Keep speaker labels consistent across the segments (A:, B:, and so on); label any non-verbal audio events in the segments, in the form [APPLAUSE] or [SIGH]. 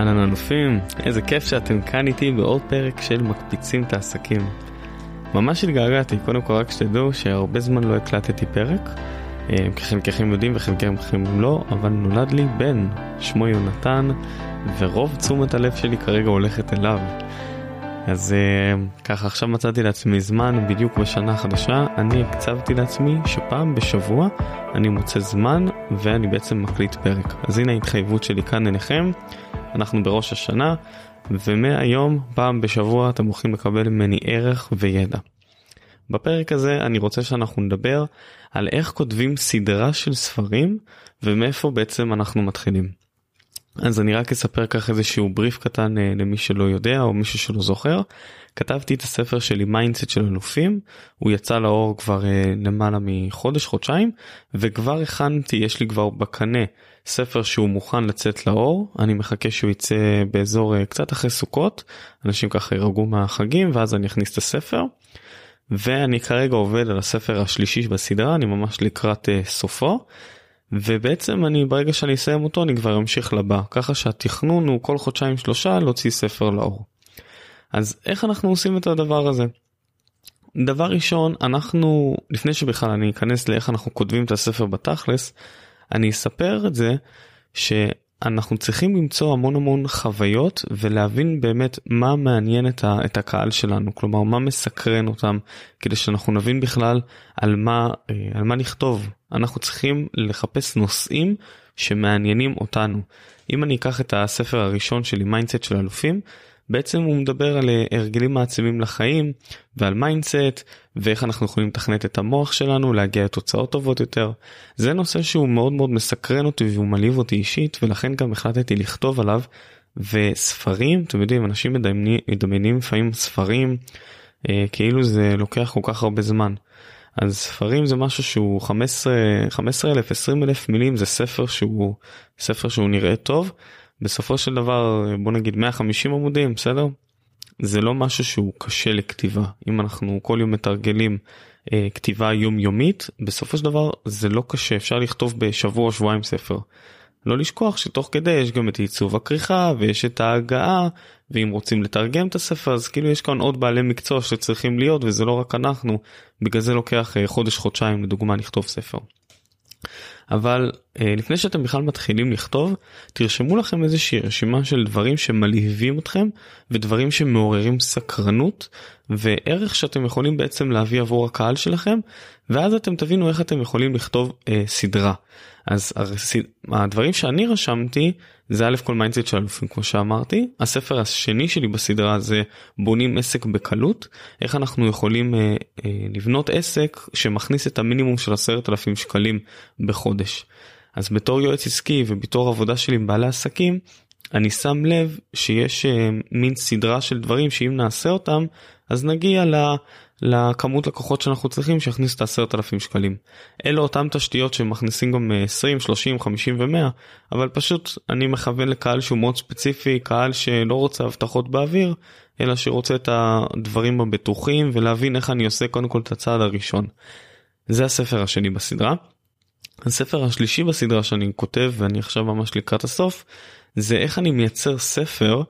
A: אהלן אלופים, איזה כיף שאתם כאן איתי בעוד פרק של מקפיצים את העסקים. ממש התגעגעתי, קודם כל רק שתדעו שהרבה זמן לא הקלטתי פרק, אה, חלקכם יודעים וחלקכם לא, אבל נולד לי בן, שמו יונתן, ורוב תשומת הלב שלי כרגע הולכת אליו. אז uh, ככה עכשיו מצאתי לעצמי זמן בדיוק בשנה החדשה אני הקצבתי לעצמי שפעם בשבוע אני מוצא זמן ואני בעצם מקליט פרק אז הנה ההתחייבות שלי כאן אליכם אנחנו בראש השנה ומהיום פעם בשבוע אתם הולכים לקבל ממני ערך וידע. בפרק הזה אני רוצה שאנחנו נדבר על איך כותבים סדרה של ספרים ומאיפה בעצם אנחנו מתחילים. אז אני רק אספר ככה איזשהו בריף קטן אה, למי שלא יודע או מישהו שלא זוכר. כתבתי את הספר שלי mindset של אלופים הוא יצא לאור כבר אה, למעלה מחודש חודשיים וכבר הכנתי יש לי כבר בקנה ספר שהוא מוכן לצאת לאור אני מחכה שהוא יצא באזור אה, קצת אחרי סוכות אנשים ככה ירגעו מהחגים ואז אני אכניס את הספר. ואני כרגע עובד על הספר השלישי בסדרה אני ממש לקראת סופו. ובעצם אני ברגע שאני אסיים אותו אני כבר אמשיך לבא ככה שהתכנון הוא כל חודשיים שלושה להוציא ספר לאור. אז איך אנחנו עושים את הדבר הזה? דבר ראשון אנחנו לפני שבכלל אני אכנס לאיך אנחנו כותבים את הספר בתכלס אני אספר את זה ש... אנחנו צריכים למצוא המון המון חוויות ולהבין באמת מה מעניין את, ה, את הקהל שלנו כלומר מה מסקרן אותם כדי שאנחנו נבין בכלל על מה אה, על מה נכתוב. אנחנו צריכים לחפש נושאים שמעניינים אותנו. אם אני אקח את הספר הראשון שלי mindset של אלופים בעצם הוא מדבר על אה, הרגלים מעצימים לחיים ועל mindset ואיך אנחנו יכולים לתכנת את המוח שלנו להגיע לתוצאות טובות יותר. זה נושא שהוא מאוד מאוד מסקרן אותי והוא מלהיב אותי אישית ולכן גם החלטתי לכתוב עליו וספרים אתם יודעים אנשים מדמיינים לפעמים ספרים אה, כאילו זה לוקח כל כך הרבה זמן. אז ספרים זה משהו שהוא 15 15 אלף 20 אלף מילים זה ספר שהוא ספר שהוא נראה טוב בסופו של דבר בוא נגיד 150 עמודים בסדר זה לא משהו שהוא קשה לכתיבה אם אנחנו כל יום מתרגלים אה, כתיבה יומיומית בסופו של דבר זה לא קשה אפשר לכתוב בשבוע או שבועיים ספר. לא לשכוח שתוך כדי יש גם את עיצוב הכריכה ויש את ההגעה ואם רוצים לתרגם את הספר אז כאילו יש כאן עוד בעלי מקצוע שצריכים להיות וזה לא רק אנחנו בגלל זה לוקח אה, חודש חודשיים לדוגמה לכתוב ספר. אבל אה, לפני שאתם בכלל מתחילים לכתוב תרשמו לכם איזושהי רשימה של דברים שמלהיבים אתכם ודברים שמעוררים סקרנות וערך שאתם יכולים בעצם להביא עבור הקהל שלכם ואז אתם תבינו איך אתם יכולים לכתוב אה, סדרה. אז הדברים שאני רשמתי זה א' כל mindset של אלופים כמו שאמרתי הספר השני שלי בסדרה זה בונים עסק בקלות איך אנחנו יכולים אה, אה, לבנות עסק שמכניס את המינימום של עשרת אלפים שקלים בחודש. אז בתור יועץ עסקי ובתור עבודה שלי עם בעלי עסקים אני שם לב שיש אה, מין סדרה של דברים שאם נעשה אותם אז נגיע ל... לכמות לקוחות שאנחנו צריכים שיכניס את העשרת אלפים שקלים. אלו אותם תשתיות שמכניסים גם 20, 30, 50 ו-100 אבל פשוט אני מכוון לקהל שהוא מאוד ספציפי קהל שלא רוצה הבטחות באוויר אלא שרוצה את הדברים הבטוחים ולהבין איך אני עושה קודם כל את הצעד הראשון. זה הספר השני בסדרה. הספר השלישי בסדרה שאני כותב ואני עכשיו ממש לקראת הסוף זה איך אני מייצר ספר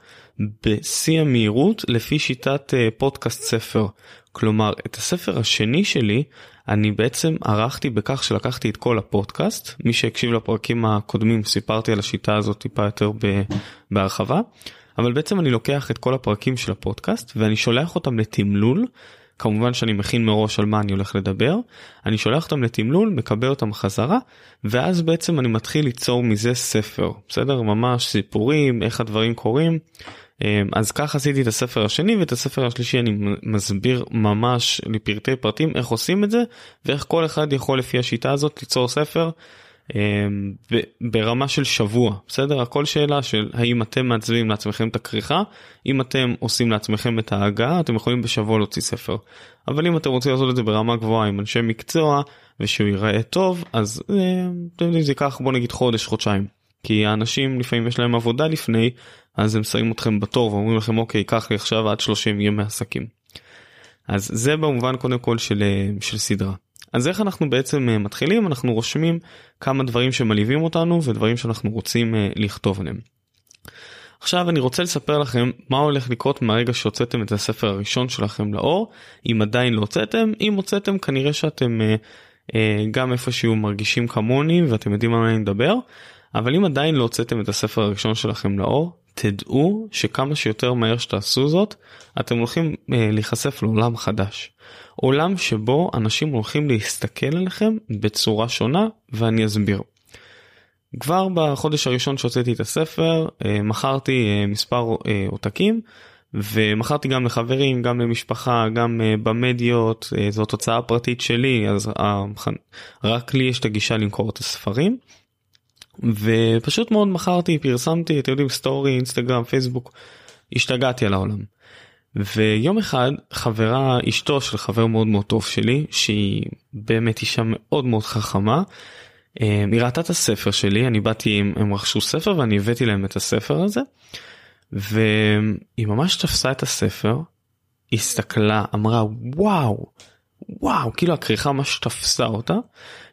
A: בשיא המהירות לפי שיטת uh, פודקאסט ספר. כלומר את הספר השני שלי אני בעצם ערכתי בכך שלקחתי את כל הפודקאסט מי שהקשיב לפרקים הקודמים סיפרתי על השיטה הזאת טיפה יותר בהרחבה אבל בעצם אני לוקח את כל הפרקים של הפודקאסט ואני שולח אותם לתמלול כמובן שאני מכין מראש על מה אני הולך לדבר, אני שולח אותם לתמלול, מקבל אותם חזרה, ואז בעצם אני מתחיל ליצור מזה ספר, בסדר? ממש סיפורים, איך הדברים קורים. אמ, אז כך עשיתי את הספר השני ואת הספר השלישי אני מסביר ממש לפרטי פרטים איך עושים את זה ואיך כל אחד יכול לפי השיטה הזאת ליצור ספר ברמה של שבוע בסדר הכל שאלה של האם אתם מעצבים לעצמכם את הכריכה אם אתם עושים לעצמכם את ההגעה אתם יכולים בשבוע להוציא ספר אבל אם אתם רוצים לעשות את זה ברמה גבוהה עם אנשי מקצוע ושהוא ייראה טוב אז אמ, אתם יודעים זה ייקח בוא נגיד חודש חודשיים כי האנשים לפעמים יש להם עבודה לפני אז הם שמים אתכם בתור ואומרים לכם אוקיי קח לי עכשיו עד 30 ימי עסקים. אז זה במובן קודם כל של, של סדרה. אז איך אנחנו בעצם אה, מתחילים? אנחנו רושמים כמה דברים שמלהיבים אותנו ודברים שאנחנו רוצים אה, לכתוב עליהם. עכשיו אני רוצה לספר לכם מה הולך לקרות מהרגע שהוצאתם את הספר הראשון שלכם לאור, אם עדיין לא הוצאתם, אם הוצאתם כנראה שאתם אה, גם איפשהו מרגישים כמוני ואתם יודעים על מה אני מדבר, אבל אם עדיין לא הוצאתם את הספר הראשון שלכם לאור, תדעו שכמה שיותר מהר שתעשו זאת, אתם הולכים אה, להיחשף לעולם חדש. עולם שבו אנשים הולכים להסתכל עליכם בצורה שונה ואני אסביר. כבר בחודש הראשון שהוצאתי את הספר אה, מכרתי אה, מספר אה, עותקים ומכרתי גם לחברים גם למשפחה גם במדיות זאת הוצאה פרטית שלי אז רק לי יש את הגישה למכור את הספרים. ופשוט מאוד מכרתי פרסמתי אתם יודעים סטורי אינסטגרם פייסבוק השתגעתי על העולם. ויום אחד חברה אשתו של חבר מאוד מאוד טוב שלי שהיא באמת אישה מאוד מאוד חכמה היא ראתה את הספר שלי אני באתי הם רכשו ספר ואני הבאתי להם את הספר הזה. והיא ממש תפסה את הספר הסתכלה אמרה וואו וואו כאילו הכריכה ממש תפסה אותה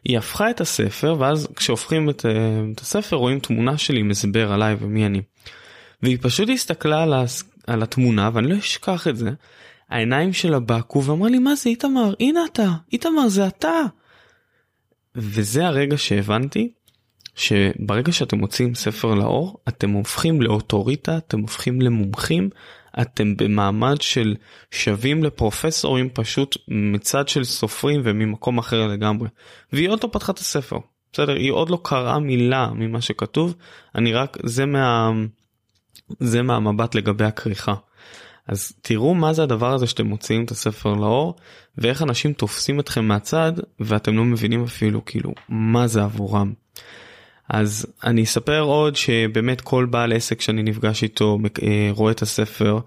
A: היא הפכה את הספר ואז כשהופכים את, את הספר רואים תמונה שלי עם הסבר עליי ומי אני. והיא פשוט הסתכלה על, הס... על התמונה ואני לא אשכח את זה העיניים שלה בעקו ואמרה לי מה זה איתמר הנה אתה איתמר זה אתה. וזה הרגע שהבנתי שברגע שאתם מוצאים ספר לאור אתם הופכים לאוטוריטה אתם הופכים למומחים אתם במעמד של שווים לפרופסורים פשוט מצד של סופרים וממקום אחר לגמרי. והיא עוד לא פתחה את הספר בסדר היא עוד לא קראה מילה ממה שכתוב אני רק זה מה זה מהמבט לגבי הכריכה. אז תראו מה זה הדבר הזה שאתם מוציאים את הספר לאור ואיך אנשים תופסים אתכם מהצד ואתם לא מבינים אפילו כאילו מה זה עבורם. אז אני אספר עוד שבאמת כל בעל עסק שאני נפגש איתו אה, רואה את הספר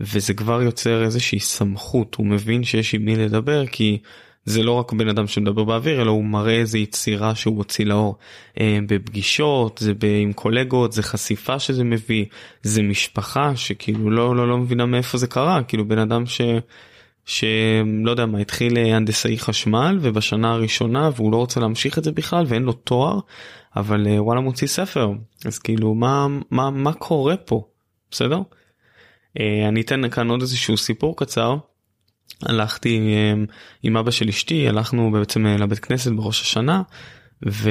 A: וזה כבר יוצר איזושהי סמכות. הוא מבין שיש עם מי לדבר כי זה לא רק בן אדם שמדבר באוויר אלא הוא מראה איזה יצירה שהוא הוציא לאור. אה, בפגישות זה עם קולגות זה חשיפה שזה מביא זה משפחה שכאילו לא לא לא מבינה מאיפה זה קרה. כאילו בן אדם ש... שלא יודע מה התחיל הנדסאי חשמל ובשנה הראשונה והוא לא רוצה להמשיך את זה בכלל ואין לו תואר אבל אה, וואלה מוציא ספר אז כאילו מה מה מה קורה פה בסדר. אה, אני אתן כאן עוד איזשהו סיפור קצר. הלכתי עם, אה, עם אבא של אשתי הלכנו בעצם לבית כנסת בראש השנה ו,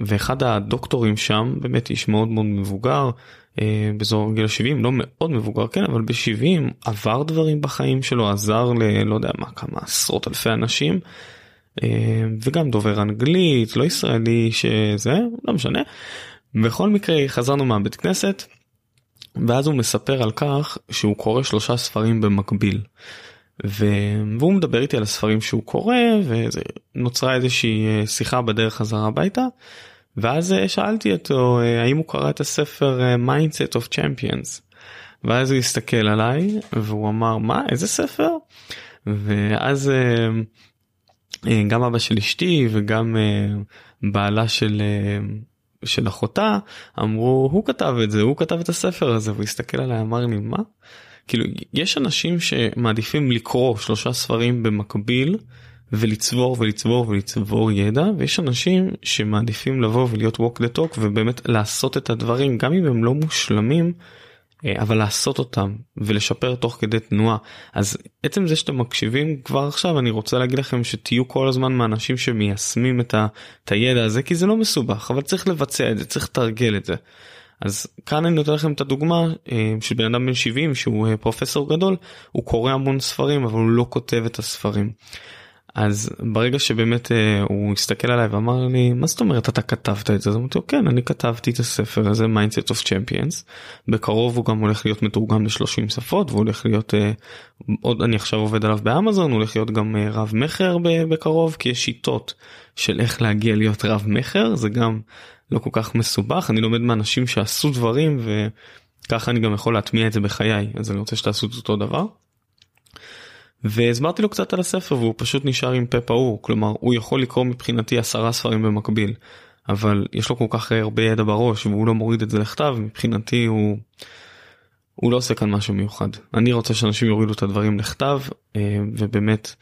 A: ואחד הדוקטורים שם באמת איש מאוד מאוד מבוגר אה, באזור גיל 70 לא מאוד מבוגר כן אבל ב-70 עבר דברים בחיים שלו עזר ללא יודע מה כמה עשרות אלפי אנשים אה, וגם דובר אנגלית לא ישראלי שזה לא משנה. בכל מקרה חזרנו מהבית כנסת ואז הוא מספר על כך שהוא קורא שלושה ספרים במקביל. ו... והוא מדבר איתי על הספרים שהוא קורא ונוצרה איזושהי אה, שיחה בדרך חזרה הביתה ואז אה, שאלתי אותו אה, האם הוא קרא את הספר mindset of champions ואז הוא הסתכל עליי והוא אמר מה איזה ספר ואז גם אבא של אשתי וגם בעלה של של אחותה אמרו הוא כתב את זה הוא כתב את הספר הזה. והוא הסתכל עליי אמר לי מה? כאילו יש אנשים שמעדיפים לקרוא שלושה ספרים במקביל ולצבור ולצבור ולצבור ידע ויש אנשים שמעדיפים לבוא ולהיות walk the talk ובאמת לעשות את הדברים גם אם הם לא מושלמים אה, אבל לעשות אותם ולשפר תוך כדי תנועה אז עצם זה שאתם מקשיבים כבר עכשיו אני רוצה להגיד לכם שתהיו כל הזמן מהאנשים שמיישמים את, ה, את הידע הזה כי זה לא מסובך אבל צריך לבצע את זה צריך לתרגל את זה. אז כאן אני נותן לכם את הדוגמה אה, של בן אדם בן 70 שהוא אה, פרופסור גדול הוא קורא המון ספרים אבל הוא לא כותב את הספרים. אז ברגע שבאמת אה, הוא הסתכל עליי ואמר לי מה זאת אומרת אתה כתבת את זה אז אמרתי לו כן אני כתבתי את הספר הזה mindset of champions בקרוב הוא גם הולך להיות מתורגם ל-30 שפות והוא הולך להיות עוד אני עכשיו עובד עליו באמזון הוא הולך להיות גם רב מכר בקרוב כי יש שיטות של איך להגיע להיות רב מכר זה גם לא כל כך מסובך אני לומד מאנשים שעשו דברים וככה אני גם יכול להטמיע את זה בחיי אז אני רוצה שתעשו את אותו דבר. והסברתי לו קצת על הספר והוא פשוט נשאר עם פה פעור כלומר הוא יכול לקרוא מבחינתי עשרה ספרים במקביל אבל יש לו כל כך הרבה ידע בראש והוא לא מוריד את זה לכתב מבחינתי הוא. הוא לא עושה כאן משהו מיוחד אני רוצה שאנשים יורידו את הדברים לכתב אה, ובאמת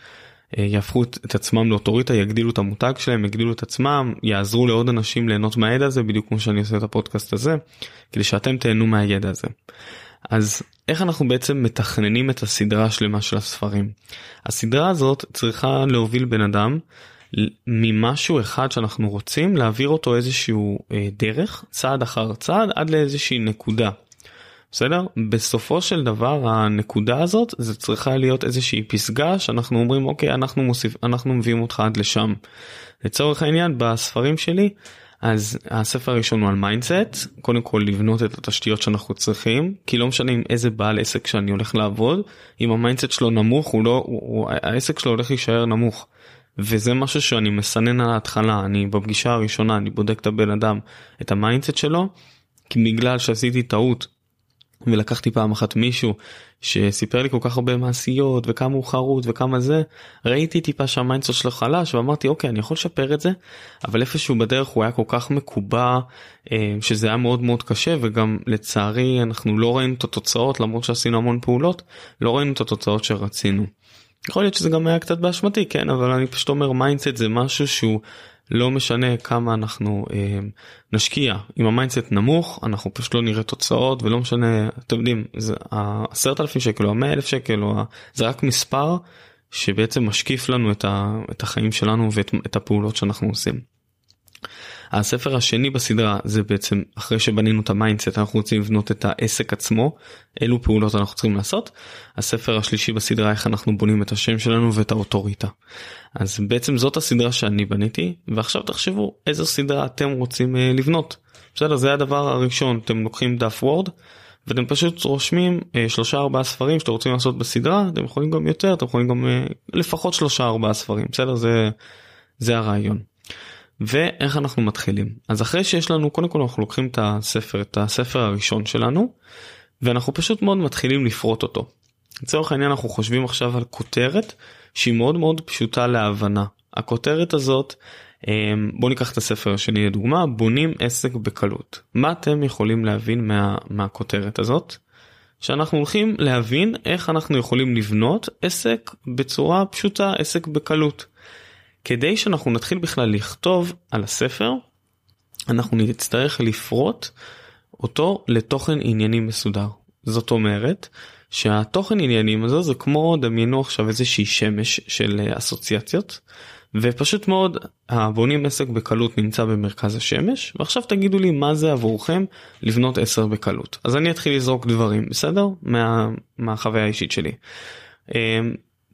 A: יהפכו את עצמם לאוטוריטה, יגדילו את המותג שלהם, יגדילו את עצמם, יעזרו לעוד אנשים ליהנות מהידע הזה, בדיוק כמו שאני עושה את הפודקאסט הזה, כדי שאתם תהנו מהידע הזה. אז איך אנחנו בעצם מתכננים את הסדרה השלמה של הספרים? הסדרה הזאת צריכה להוביל בן אדם ממשהו אחד שאנחנו רוצים להעביר אותו איזשהו אה, דרך צעד אחר צעד עד לאיזושהי נקודה. בסדר? בסופו של דבר הנקודה הזאת זה צריכה להיות איזושהי פסגה שאנחנו אומרים אוקיי אנחנו מוסיף אנחנו מביאים אותך עד לשם. לצורך העניין בספרים שלי אז הספר הראשון הוא על mindset קודם כל לבנות את התשתיות שאנחנו צריכים כי לא משנה עם איזה בעל עסק שאני הולך לעבוד אם ה mindset שלו נמוך הוא לא הוא, הוא, העסק שלו הולך להישאר נמוך. וזה משהו שאני מסנן על ההתחלה אני בפגישה הראשונה אני בודק את הבן אדם את ה mindset שלו כי בגלל שעשיתי טעות ולקחתי פעם אחת מישהו שסיפר לי כל כך הרבה מעשיות וכמה הוא חרוץ וכמה זה ראיתי טיפה שה mindset שלו חלש ואמרתי אוקיי אני יכול לשפר את זה אבל איפשהו בדרך הוא היה כל כך מקובע אה, שזה היה מאוד מאוד קשה וגם לצערי אנחנו לא ראינו את התוצאות למרות שעשינו המון פעולות לא ראינו את התוצאות שרצינו. יכול להיות שזה גם היה קצת באשמתי כן אבל אני פשוט אומר mindset זה משהו שהוא לא משנה כמה אנחנו אה, נשקיע אם ה mindset נמוך אנחנו פשוט לא נראה תוצאות ולא משנה אתם יודעים זה עשרת אלפים שקל או המאה אלף שקל או זה רק מספר שבעצם משקיף לנו את, ה, את החיים שלנו ואת הפעולות שאנחנו עושים. הספר השני בסדרה זה בעצם אחרי שבנינו את ה mindset אנחנו רוצים לבנות את העסק עצמו אילו פעולות אנחנו צריכים לעשות. הספר השלישי בסדרה איך אנחנו בונים את השם שלנו ואת האוטוריטה. אז בעצם זאת הסדרה שאני בניתי ועכשיו תחשבו איזו סדרה אתם רוצים uh, לבנות. בסדר זה הדבר הראשון אתם לוקחים דף וורד ואתם פשוט רושמים uh, שלושה ארבעה ספרים שאתם רוצים לעשות בסדרה אתם יכולים גם יותר אתם יכולים גם uh, לפחות שלושה ארבעה ספרים בסדר זה זה הרעיון. ואיך אנחנו מתחילים אז אחרי שיש לנו קודם כל אנחנו לוקחים את הספר את הספר הראשון שלנו ואנחנו פשוט מאוד מתחילים לפרוט אותו. לצורך העניין אנחנו חושבים עכשיו על כותרת שהיא מאוד מאוד פשוטה להבנה הכותרת הזאת אמ, בוא ניקח את הספר השני לדוגמה בונים עסק בקלות מה אתם יכולים להבין מה, מהכותרת הזאת. שאנחנו הולכים להבין איך אנחנו יכולים לבנות עסק בצורה פשוטה עסק בקלות. כדי שאנחנו נתחיל בכלל לכתוב על הספר, אנחנו נצטרך לפרוט אותו לתוכן עניינים מסודר. זאת אומרת שהתוכן עניינים הזה זה כמו דמיינו עכשיו איזושהי שמש של אה, אסוציאציות ופשוט מאוד הבונים עסק בקלות נמצא במרכז השמש ועכשיו תגידו לי מה זה עבורכם לבנות עשר בקלות אז אני אתחיל לזרוק דברים בסדר מה, מהחוויה האישית שלי.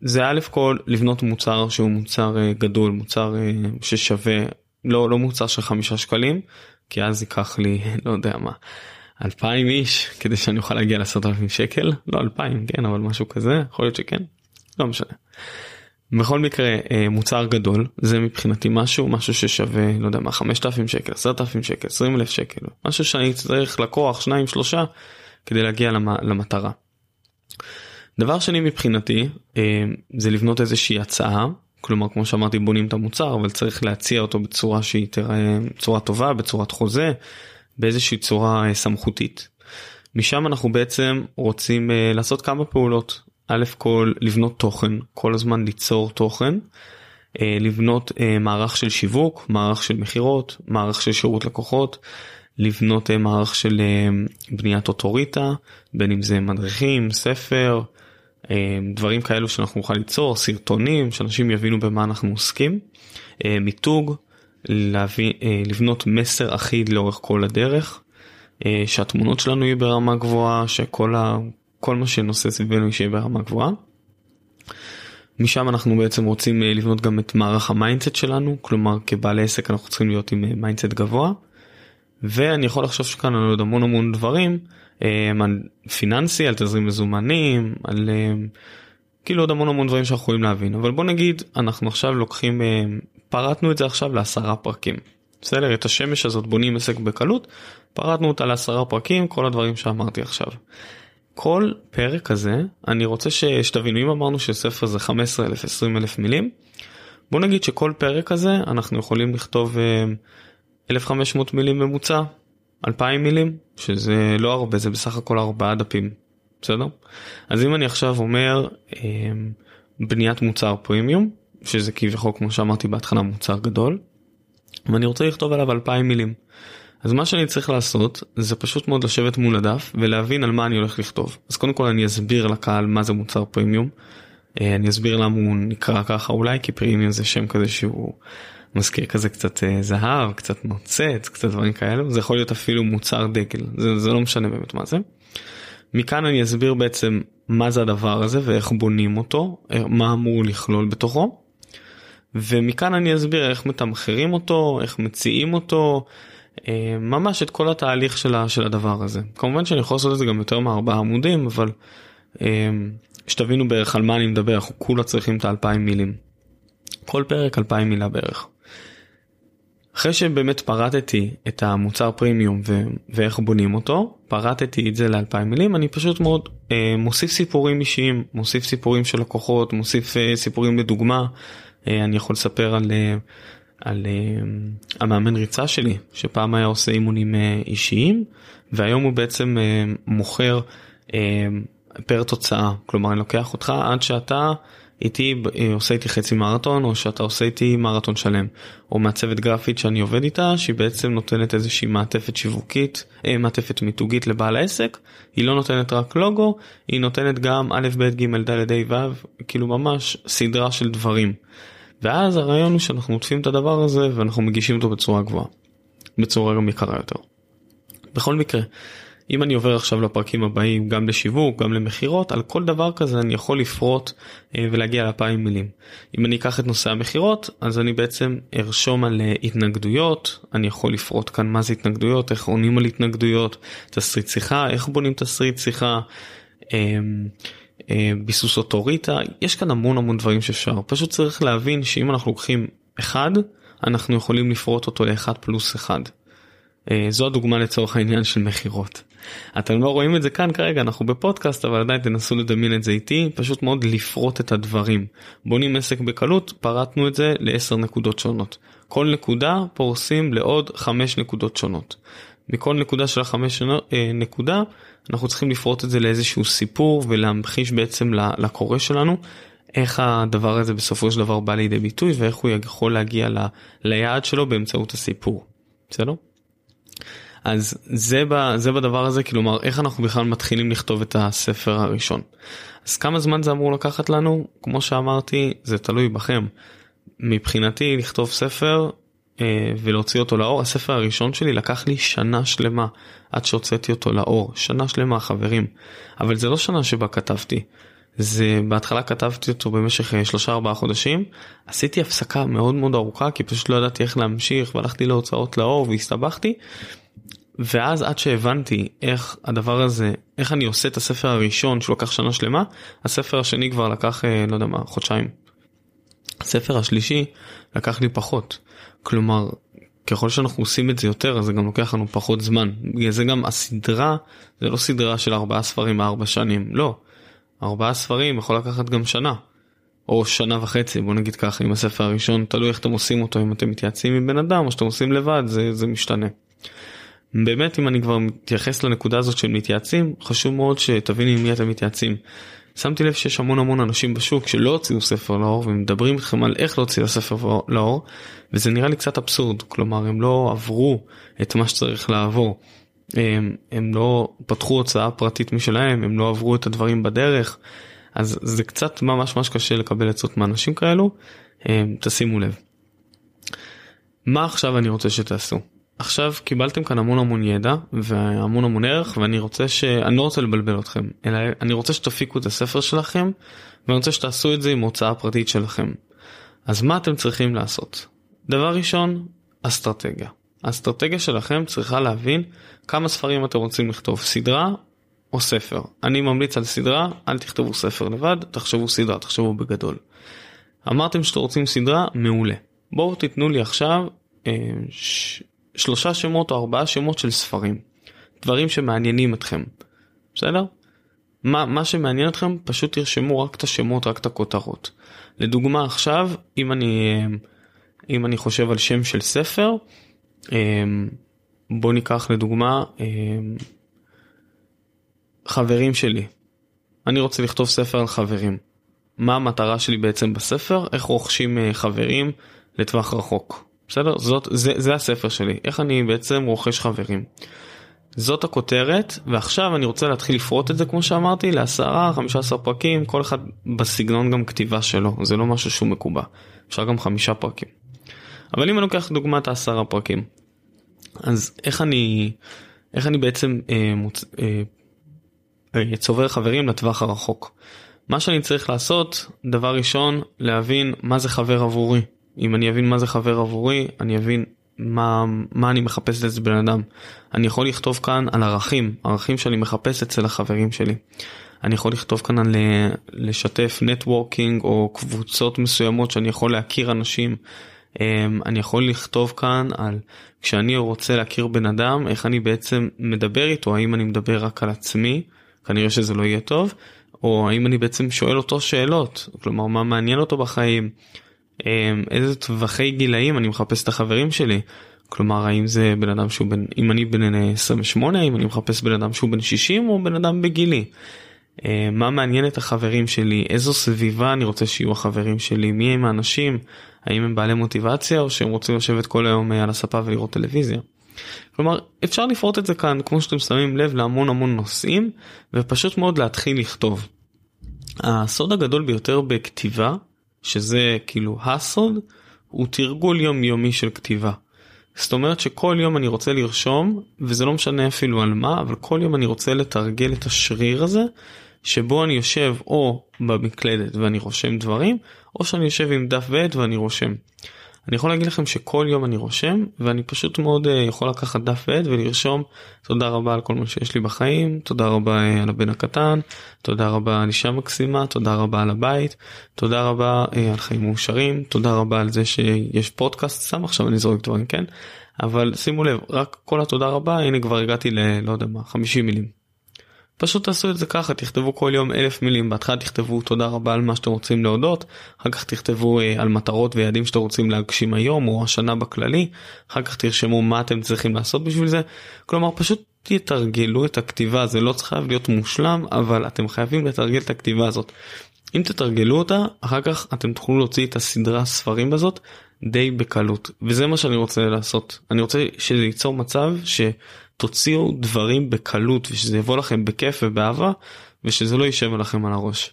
A: זה א' כל לבנות מוצר שהוא מוצר אה, גדול מוצר אה, ששווה לא לא מוצר של חמישה שקלים כי אז ייקח לי [LAUGHS] לא יודע מה. אלפיים איש כדי שאני אוכל להגיע לעשרת אלפים שקל לא אלפיים כן אבל משהו כזה יכול להיות שכן לא משנה. בכל מקרה אה, מוצר גדול זה מבחינתי משהו משהו ששווה לא יודע מה חמשת אלפים שקל עשרת אלפים שקל עשרים אלף שקל משהו שאני צריך לקוח שניים שלושה כדי להגיע למטרה. דבר שני מבחינתי אה, זה לבנות איזושהי הצעה כלומר כמו שאמרתי בונים את המוצר אבל צריך להציע אותו בצורה שהיא תראה בצורה טובה בצורת חוזה באיזושהי צורה אה, סמכותית. משם אנחנו בעצם רוצים אה, לעשות כמה פעולות א' כל לבנות תוכן כל הזמן ליצור תוכן לבנות מערך של שיווק מערך של מכירות מערך של שירות לקוחות לבנות מערך של בניית אוטוריטה בין אם זה מדריכים ספר דברים כאלו שאנחנו נוכל ליצור, סרטונים, שאנשים יבינו במה אנחנו עוסקים, אה, מיתוג, להביא, אה, לבנות מסר אחיד לאורך כל הדרך, שהתמונות שלנו יהיו ברמה גבוהה, שכל ה... כל מה שנושא סביבנו שיהיה ברמה גבוהה. משם אנחנו בעצם רוצים לבנות גם את מערך ה mindset שלנו, כלומר כבעלי עסק אנחנו צריכים להיות עם mindset גבוה. ואני יכול לחשוב שכאן על עוד המון המון דברים על פיננסי, על תזרים מזומנים, על אמ, כאילו עוד המון המון דברים שאנחנו יכולים להבין. אבל בוא נגיד אנחנו עכשיו לוקחים, אמ, פרטנו את זה עכשיו לעשרה פרקים. בסדר? את השמש הזאת בונים עסק בקלות, פרטנו אותה לעשרה פרקים, כל הדברים שאמרתי עכשיו. כל פרק הזה אני רוצה שתבינו אם אמרנו שספר זה 15 אלף 20 אלף מילים בוא נגיד שכל פרק הזה אנחנו יכולים לכתוב 1500 מילים ממוצע 2,000 מילים שזה לא הרבה זה בסך הכל ארבעה דפים בסדר אז אם אני עכשיו אומר אמ, בניית מוצר פרימיום שזה כביכול כמו שאמרתי בהתחלה מוצר גדול, ואני רוצה לכתוב עליו 2,000 מילים. אז מה שאני צריך לעשות זה פשוט מאוד לשבת מול הדף ולהבין על מה אני הולך לכתוב. אז קודם כל אני אסביר לקהל מה זה מוצר פרימיום. אה, אני אסביר למה הוא נקרא ככה אולי כי פרימיום זה שם כזה שהוא מזכיר כזה קצת אה, זהב קצת נוצץ קצת דברים כאלו זה יכול להיות אפילו מוצר דגל זה, זה לא משנה באמת מה זה. מכאן אני אסביר בעצם מה זה הדבר הזה ואיך בונים אותו אה, מה אמור לכלול בתוכו. ומכאן אני אסביר איך מתמחרים אותו איך מציעים אותו אה, ממש את כל התהליך של, של הדבר הזה. כמובן שאני יכול לעשות את זה גם יותר מארבעה עמודים, אבל שתבינו בערך על מה אני מדבר, אנחנו כולה צריכים את האלפיים מילים. כל פרק אלפיים מילה בערך. אחרי שבאמת פרטתי את המוצר פרימיום ו- ואיך בונים אותו, פרטתי את זה לאלפיים מילים, אני פשוט מאוד אה, מוסיף סיפורים אישיים, מוסיף סיפורים של לקוחות, מוסיף אה, סיפורים לדוגמה, אה, אני יכול לספר על אה, על uh, המאמן ריצה שלי שפעם היה עושה אימונים uh, אישיים והיום הוא בעצם uh, מוכר uh, פר תוצאה. כלומר אני לוקח אותך עד שאתה איתי uh, עושה איתי חצי מרתון או שאתה עושה איתי מרתון שלם או מעצבת גרפית שאני עובד איתה שהיא בעצם נותנת איזושהי מעטפת שיווקית uh, מעטפת מיתוגית לבעל העסק היא לא נותנת רק לוגו היא נותנת גם א' ב' ג' ד' ה' ו' כאילו ממש סדרה של דברים. ואז הרעיון הוא שאנחנו עוטפים את הדבר הזה ואנחנו מגישים אותו בצורה גבוהה. בצורה גם יקרה יותר. בכל מקרה, אם אני עובר עכשיו לפרקים הבאים גם לשיווק גם למכירות על כל דבר כזה אני יכול לפרוט אה, ולהגיע לאלפיים מילים. אם אני אקח את נושא המכירות אז אני בעצם ארשום על אה, התנגדויות אני יכול לפרוט כאן מה זה התנגדויות איך עונים על התנגדויות תסריט שיחה איך בונים תסריט שיחה. אמ, אה, ביסוס אוטוריטה יש כאן המון המון דברים שאפשר פשוט צריך להבין שאם אנחנו לוקחים אחד אנחנו יכולים לפרוט אותו לאחד פלוס אחד. זו הדוגמה לצורך העניין של מכירות. אתם לא רואים את זה כאן כרגע אנחנו בפודקאסט אבל עדיין תנסו לדמיין את זה איתי פשוט מאוד לפרוט את הדברים בונים עסק בקלות פרטנו את זה לעשר נקודות שונות כל נקודה פורסים לעוד חמש נקודות שונות. מכל נקודה של החמש אה, נקודה אנחנו צריכים לפרוט את זה לאיזשהו סיפור ולהמחיש בעצם לקורא שלנו איך הדבר הזה בסופו של דבר בא לידי ביטוי ואיך הוא יכול להגיע ל, ליעד שלו באמצעות הסיפור. בסדר? אז זה, ב, זה בדבר הזה כלומר איך אנחנו בכלל מתחילים לכתוב את הספר הראשון. אז כמה זמן זה אמור לקחת לנו כמו שאמרתי זה תלוי בכם. מבחינתי לכתוב ספר אה, ולהוציא אותו לאור הספר הראשון שלי לקח לי שנה שלמה עד שהוצאתי אותו לאור שנה שלמה חברים אבל זה לא שנה שבה כתבתי זה בהתחלה כתבתי אותו במשך אה, שלושה ארבעה חודשים עשיתי הפסקה מאוד מאוד ארוכה כי פשוט לא ידעתי איך להמשיך והלכתי להוצאות לאור והסתבכתי. ואז עד שהבנתי איך הדבר הזה איך אני עושה את הספר הראשון שלוקח שנה שלמה הספר השני כבר לקח אה, לא יודע מה חודשיים. הספר השלישי לקח לי פחות כלומר ככל שאנחנו עושים את זה יותר אז זה גם לוקח לנו פחות זמן בגלל זה גם הסדרה זה לא סדרה של ארבעה ספרים ארבע שנים לא. ארבעה ספרים יכול לקחת גם שנה. או שנה וחצי בוא נגיד ככה עם הספר הראשון תלוי איך אתם עושים אותו אם אתם מתייעצים עם בן אדם או שאתם עושים לבד זה זה משתנה. באמת אם אני כבר מתייחס לנקודה הזאת של מתייעצים חשוב מאוד שתביני עם מי אתם מתייעצים. שמתי לב שיש המון המון אנשים בשוק שלא הוציאו ספר לאור ומדברים איתכם על איך להוציא הספר לאור וזה נראה לי קצת אבסורד כלומר הם לא עברו את מה שצריך לעבור. הם, הם לא פתחו הוצאה פרטית משלהם הם לא עברו את הדברים בדרך אז זה קצת ממש ממש קשה לקבל עצות מאנשים כאלו תשימו לב. מה עכשיו אני רוצה שתעשו עכשיו קיבלתם כאן המון המון ידע והמון המון ערך ואני רוצה ש... אני לא רוצה לבלבל אתכם אלא אני רוצה שתפיקו את הספר שלכם ואני רוצה שתעשו את זה עם הוצאה פרטית שלכם. אז מה אתם צריכים לעשות? דבר ראשון, אסטרטגיה. האסטרטגיה שלכם צריכה להבין כמה ספרים אתם רוצים לכתוב, סדרה או ספר. אני ממליץ על סדרה, אל תכתבו ספר לבד, תחשבו סדרה, תחשבו בגדול. אמרתם שאתם רוצים סדרה, מעולה. בואו תיתנו לי עכשיו אה. שלושה שמות או ארבעה שמות של ספרים. דברים שמעניינים אתכם. בסדר? מה, מה שמעניין אתכם פשוט תרשמו רק את השמות רק את הכותרות. לדוגמה עכשיו אם אני אם אני חושב על שם של ספר אמ, בוא ניקח לדוגמה אמ, חברים שלי. אני רוצה לכתוב ספר על חברים. מה המטרה שלי בעצם בספר, איך רוכשים אה, חברים לטווח רחוק. בסדר? זאת, זה, זה הספר שלי, איך אני בעצם רוכש חברים. זאת הכותרת, ועכשיו אני רוצה להתחיל לפרוט את זה כמו שאמרתי לעשרה, חמישה עשר פרקים, כל אחד בסגנון גם כתיבה שלו, זה לא משהו שהוא מקובע. אפשר גם חמישה פרקים. אבל אם אני לוקח דוגמת העשרה פרקים, אז איך אני, איך אני בעצם אה, מוצ... אה, אה, צובר חברים לטווח הרחוק. מה שאני צריך לעשות, דבר ראשון, להבין מה זה חבר עבורי. אם אני אבין מה זה חבר עבורי, אני אבין מה, מה אני מחפש אצל בן אדם. אני יכול לכתוב כאן על ערכים, ערכים שאני מחפש אצל החברים שלי. אני יכול לכתוב כאן על אה, לשתף נטוורקינג או קבוצות מסוימות שאני יכול להכיר אנשים. אמ, אני יכול לכתוב כאן על כשאני רוצה להכיר בן אדם איך אני בעצם מדבר איתו האם אני מדבר רק על עצמי כנראה שזה לא יהיה טוב או האם אני בעצם שואל אותו שאלות כלומר מה מעניין אותו בחיים איזה טווחי גילאים אני מחפש את החברים שלי כלומר האם זה בן אדם שהוא בן אם אני בן 28 האם אני מחפש בן אדם שהוא בן 60 או בן אדם בגילי. אמ, מה מעניין את החברים שלי איזו סביבה אני רוצה שיהיו החברים שלי מי הם האנשים האם הם בעלי מוטיבציה או שהם רוצים לשבת כל היום אה, על הספה ולראות טלוויזיה. כלומר אפשר לפרוט את זה כאן כמו שאתם שמים לב להמון המון נושאים ופשוט מאוד להתחיל לכתוב. הסוד הגדול ביותר בכתיבה שזה כאילו הסוד הוא תרגול יומיומי של כתיבה. זאת אומרת שכל יום אני רוצה לרשום וזה לא משנה אפילו על מה אבל כל יום אני רוצה לתרגל את השריר הזה שבו אני יושב או במקלדת ואני רושם דברים, או שאני יושב עם דף ועט ואני רושם. אני יכול להגיד לכם שכל יום אני רושם ואני פשוט מאוד uh, יכול לקחת דף ועט ולרשום תודה רבה על כל מה שיש לי בחיים, תודה רבה uh, על הבן הקטן, תודה רבה על אישה מקסימה, תודה רבה על הבית, תודה רבה uh, על חיים מאושרים, תודה רבה על זה שיש פודקאסט, סתם עכשיו אני זורק דברים כן, אבל שימו לב רק כל התודה רבה הנה כבר הגעתי ללא יודע מה 50 מילים. פשוט תעשו את זה ככה תכתבו כל יום אלף מילים. בהתחלה תכתבו תודה רבה על מה שאתם רוצים להודות. אחר כך תכתבו אה, על מטרות ויעדים שאתם רוצים להגשים היום או השנה בכללי אחר כך תרשמו מה אתם צריכים לעשות בשביל זה. כלומר פשוט תתרגלו את הכתיבה. זה לא צריך להיות מושלם אבל אתם חייבים לתרגל את הכתיבה הזאת. אם תתרגלו אותה אחר כך אתם תוכלו להוציא את הסדרה ספרים הזאת די בקלות. וזה מה שאני רוצה לעשות. אני רוצה שזה ייצור מצב ש... תוציאו דברים בקלות ושזה יבוא לכם בכיף ובאהבה ושזה לא יישב עליכם על הראש.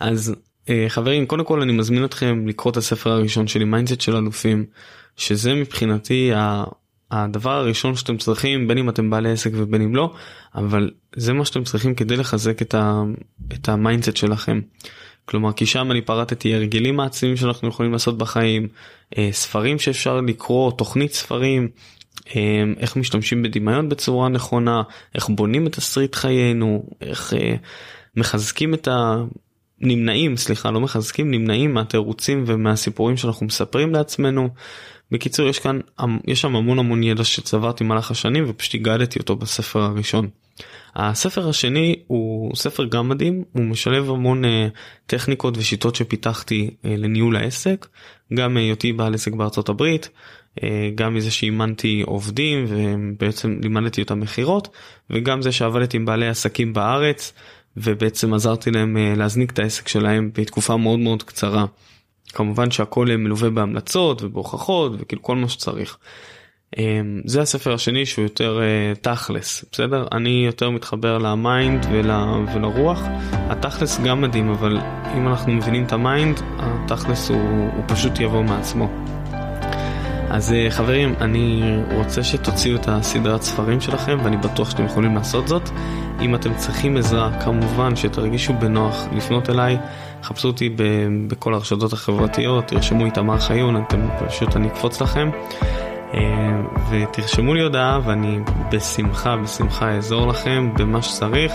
A: אז אה, חברים קודם כל אני מזמין אתכם לקרוא את הספר הראשון שלי mindset של אלופים שזה מבחינתי הדבר הראשון שאתם צריכים בין אם אתם בעלי עסק ובין אם לא אבל זה מה שאתם צריכים כדי לחזק את, את ה mindset שלכם. כלומר כי שם אני פרטתי הרגלים מעצימים שאנחנו יכולים לעשות בחיים אה, ספרים שאפשר לקרוא תוכנית ספרים איך משתמשים בדמיון בצורה נכונה, איך בונים את תסריט חיינו, איך אה, מחזקים את הנמנעים, סליחה, לא מחזקים, נמנעים מהתירוצים ומהסיפורים שאנחנו מספרים לעצמנו. בקיצור, יש כאן, יש שם המון המון ידע שצברתי במהלך השנים ופשוט הגדתי אותו בספר הראשון. הספר השני הוא ספר גם מדהים, הוא משלב המון uh, טכניקות ושיטות שפיתחתי אה, לניהול העסק, גם היותי אה, בעל עסק בארצות הברית, אה, גם מזה שאימנתי עובדים ובעצם לימדתי אותם מכירות וגם זה שעבדתי עם בעלי עסקים בארץ ובעצם עזרתי להם אה, להזניק את העסק שלהם בתקופה מאוד מאוד קצרה. כמובן שהכל מלווה בהמלצות ובהוכחות וכאילו כל מה שצריך. אה, זה הספר השני שהוא יותר תכלס בסדר אני יותר מתחבר ל mind ול, ולרוח התכלס גם מדהים אבל אם אנחנו מבינים את ה mind התכלס הוא, הוא פשוט יבוא מעצמו. אז אה, חברים, אני רוצה שתוציאו את הסדרת ספרים שלכם, ואני בטוח שאתם יכולים לעשות זאת. אם אתם צריכים עזרה, כמובן שתרגישו בנוח לפנות אליי, חפשו אותי ב- בכל הרשתות החברתיות, תרשמו איתמר חיון, אתם פשוט אני אקפוץ לכם. אה, ותרשמו לי הודעה ואני בשמחה, בשמחה אעזור לכם במה שצריך.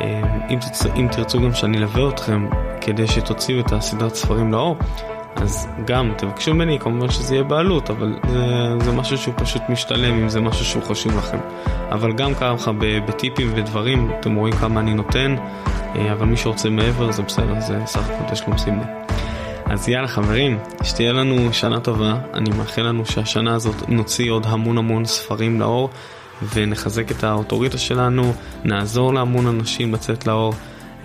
A: אה, אם, תצ... אם תרצו גם שאני אלווה אתכם כדי שתוציאו את הסדרת ספרים לאור, אז גם תבקשו ממני כמובן שזה יהיה בעלות אבל זה, זה משהו שהוא פשוט משתלם אם זה משהו שהוא חשוב לכם אבל גם ככה בטיפים ודברים אתם רואים כמה אני נותן אה, אבל מי שרוצה מעבר זה בסדר זה סך הכל תשלום סמלי. אז יאללה חברים שתהיה לנו שנה טובה אני מאחל לנו שהשנה הזאת נוציא עוד המון המון ספרים לאור ונחזק את האוטוריטה שלנו נעזור להמון אנשים לצאת לאור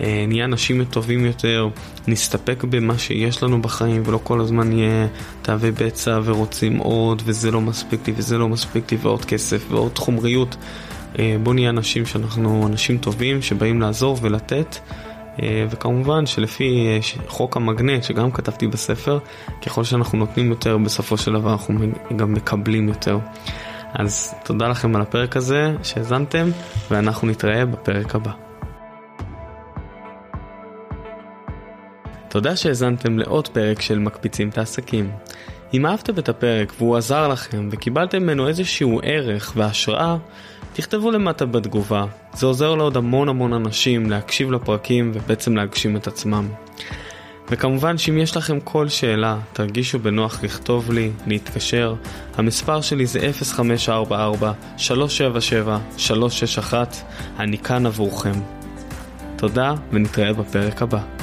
A: נהיה אנשים טובים יותר, נסתפק במה שיש לנו בחיים ולא כל הזמן נהיה תאבי בצע ורוצים עוד וזה לא מספיק לי וזה לא מספיק לי ועוד כסף ועוד חומריות. אה, בואו נהיה אנשים שאנחנו אנשים טובים שבאים לעזור ולתת. אה, וכמובן שלפי אה, חוק המגנט שגם כתבתי בספר, ככל שאנחנו נותנים יותר בסופו של דבר אנחנו גם מקבלים יותר. אז תודה לכם על הפרק הזה שהאזנתם ואנחנו נתראה בפרק הבא. תודה שהאזנתם לעוד פרק של מקפיצים את העסקים. אם אהבתם את הפרק והוא עזר לכם וקיבלתם ממנו איזשהו ערך והשראה, תכתבו למטה בתגובה. זה עוזר לעוד המון המון אנשים להקשיב לפרקים ובעצם להגשים את עצמם. וכמובן שאם יש לכם כל שאלה, תרגישו בנוח לכתוב לי, להתקשר. המספר שלי זה 0544-377-361, אני כאן עבורכם. תודה ונתראה בפרק הבא.